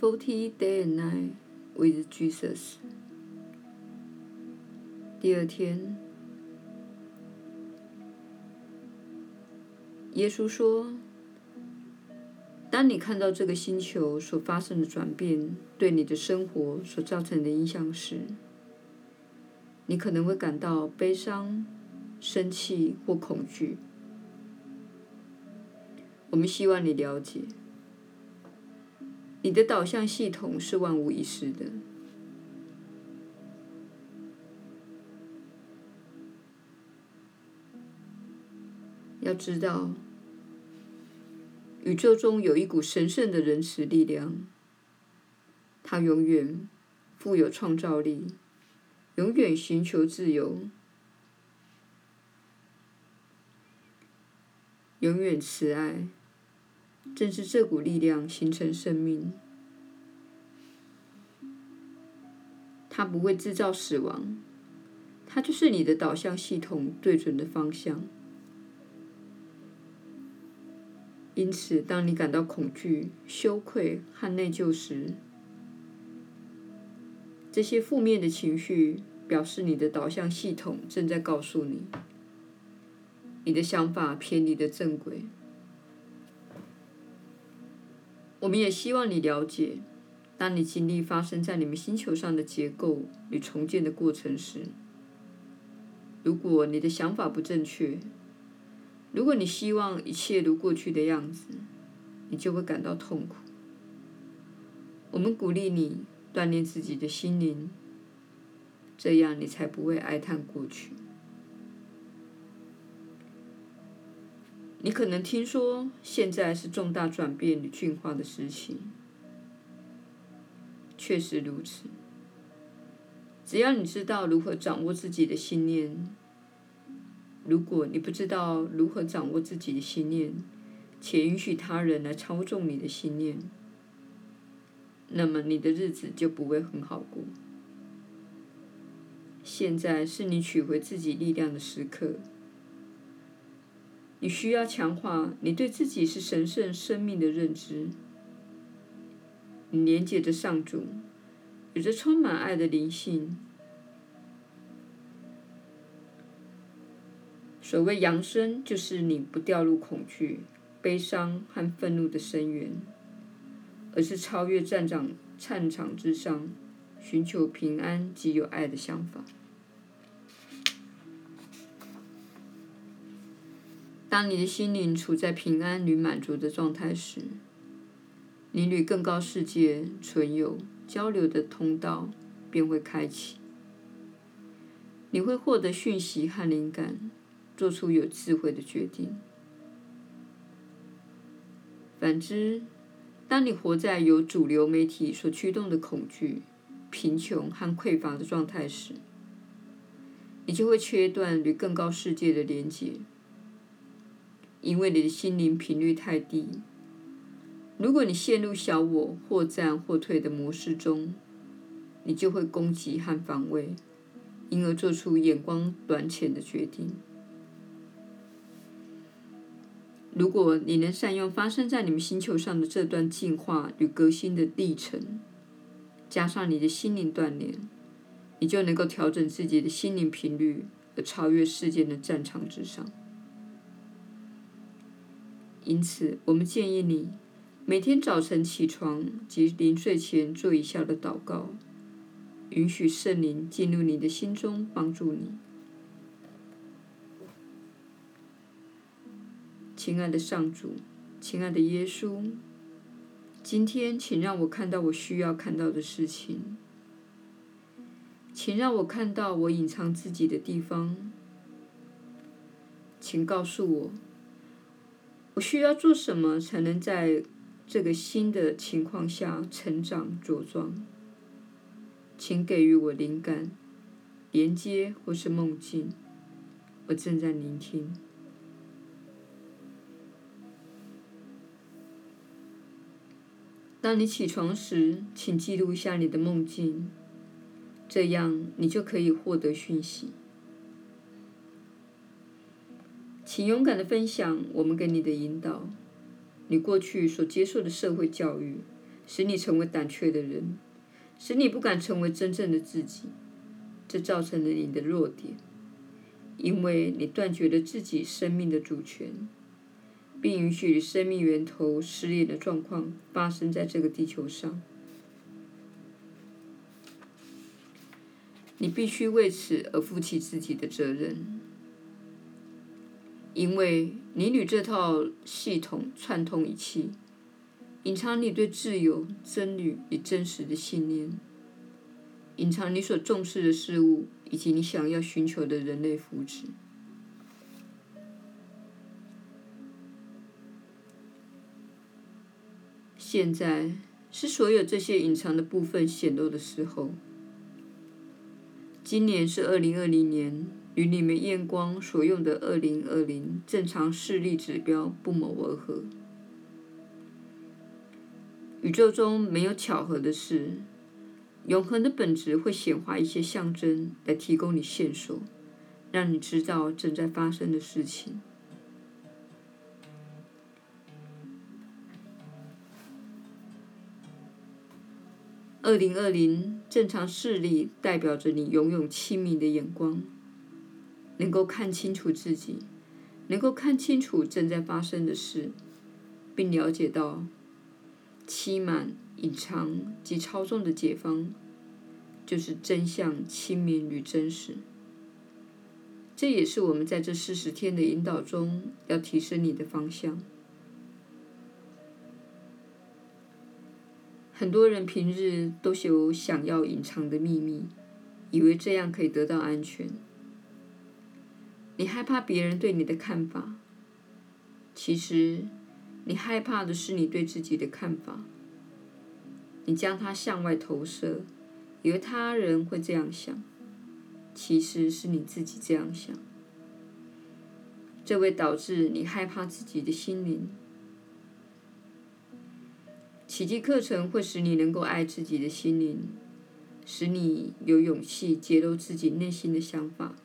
Forty Day and Night with Jesus。第二天，耶稣说：“当你看到这个星球所发生的转变对你的生活所造成的影响时，你可能会感到悲伤、生气或恐惧。我们希望你了解。”你的导向系统是万无一失的。要知道，宇宙中有一股神圣的仁慈力量，它永远富有创造力，永远寻求自由，永远慈爱。正是这股力量形成生命，它不会制造死亡，它就是你的导向系统对准的方向。因此，当你感到恐惧、羞愧和内疚时，这些负面的情绪表示你的导向系统正在告诉你，你的想法偏离了正轨。我们也希望你了解，当你经历发生在你们星球上的结构与重建的过程时，如果你的想法不正确，如果你希望一切如过去的样子，你就会感到痛苦。我们鼓励你锻炼自己的心灵，这样你才不会哀叹过去。你可能听说，现在是重大转变与进化的时期。确实如此。只要你知道如何掌握自己的信念，如果你不知道如何掌握自己的信念，且允许他人来操纵你的信念，那么你的日子就不会很好过。现在是你取回自己力量的时刻。你需要强化你对自己是神圣生命的认知。你连接着上主，有着充满爱的灵性。所谓扬升，就是你不掉入恐惧、悲伤和愤怒的深渊，而是超越战场、战场之上，寻求平安及有爱的想法。当你的心灵处在平安与满足的状态时，你与更高世界存有交流的通道便会开启。你会获得讯息和灵感，做出有智慧的决定。反之，当你活在由主流媒体所驱动的恐惧、贫穷和匮乏的状态时，你就会切断与更高世界的连接。因为你的心灵频率太低，如果你陷入小我或战或退的模式中，你就会攻击和防卫，因而做出眼光短浅的决定。如果你能善用发生在你们星球上的这段进化与革新的历程，加上你的心灵锻炼，你就能够调整自己的心灵频率，而超越世界的战场之上。因此，我们建议你每天早晨起床及临睡前做以下的祷告，允许圣灵进入你的心中，帮助你。亲爱的上主，亲爱的耶稣，今天请让我看到我需要看到的事情，请让我看到我隐藏自己的地方，请告诉我。我需要做什么才能在这个新的情况下成长茁壮？请给予我灵感、连接或是梦境。我正在聆听。当你起床时，请记录下你的梦境，这样你就可以获得讯息。请勇敢的分享我们给你的引导。你过去所接受的社会教育，使你成为胆怯的人，使你不敢成为真正的自己。这造成了你的弱点，因为你断绝了自己生命的主权，并允许生命源头失联的状况发生在这个地球上。你必须为此而负起自己的责任，因为你与这套系统串通一气，隐藏你对自由、真理与真实的信念。隐藏你所重视的事物，以及你想要寻求的人类福祉。现在是所有这些隐藏的部分显露的时候。今年是二零二零年，与你们验光所用的二零二零正常视力指标不谋而合。宇宙中没有巧合的事。永恒的本质会显化一些象征来提供你线索，让你知道正在发生的事情。二零二零正常视力代表着你拥有清明的眼光，能够看清楚自己，能够看清楚正在发生的事，并了解到期满。隐藏及操纵的解方，就是真相、清明与真实。这也是我们在这四十天的引导中要提升你的方向。很多人平日都有想要隐藏的秘密，以为这样可以得到安全。你害怕别人对你的看法，其实你害怕的是你对自己的看法。你将它向外投射，以为他人会这样想，其实是你自己这样想。这会导致你害怕自己的心灵。奇迹课程会使你能够爱自己的心灵，使你有勇气揭露自己内心的想法，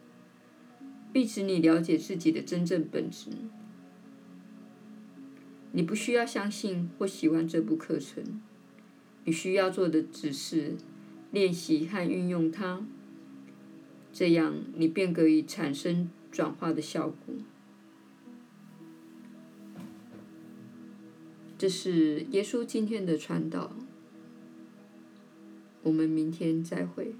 并使你了解自己的真正本质。你不需要相信或喜欢这部课程。你需要做的只是练习和运用它，这样你便可以产生转化的效果。这是耶稣今天的传导，我们明天再会。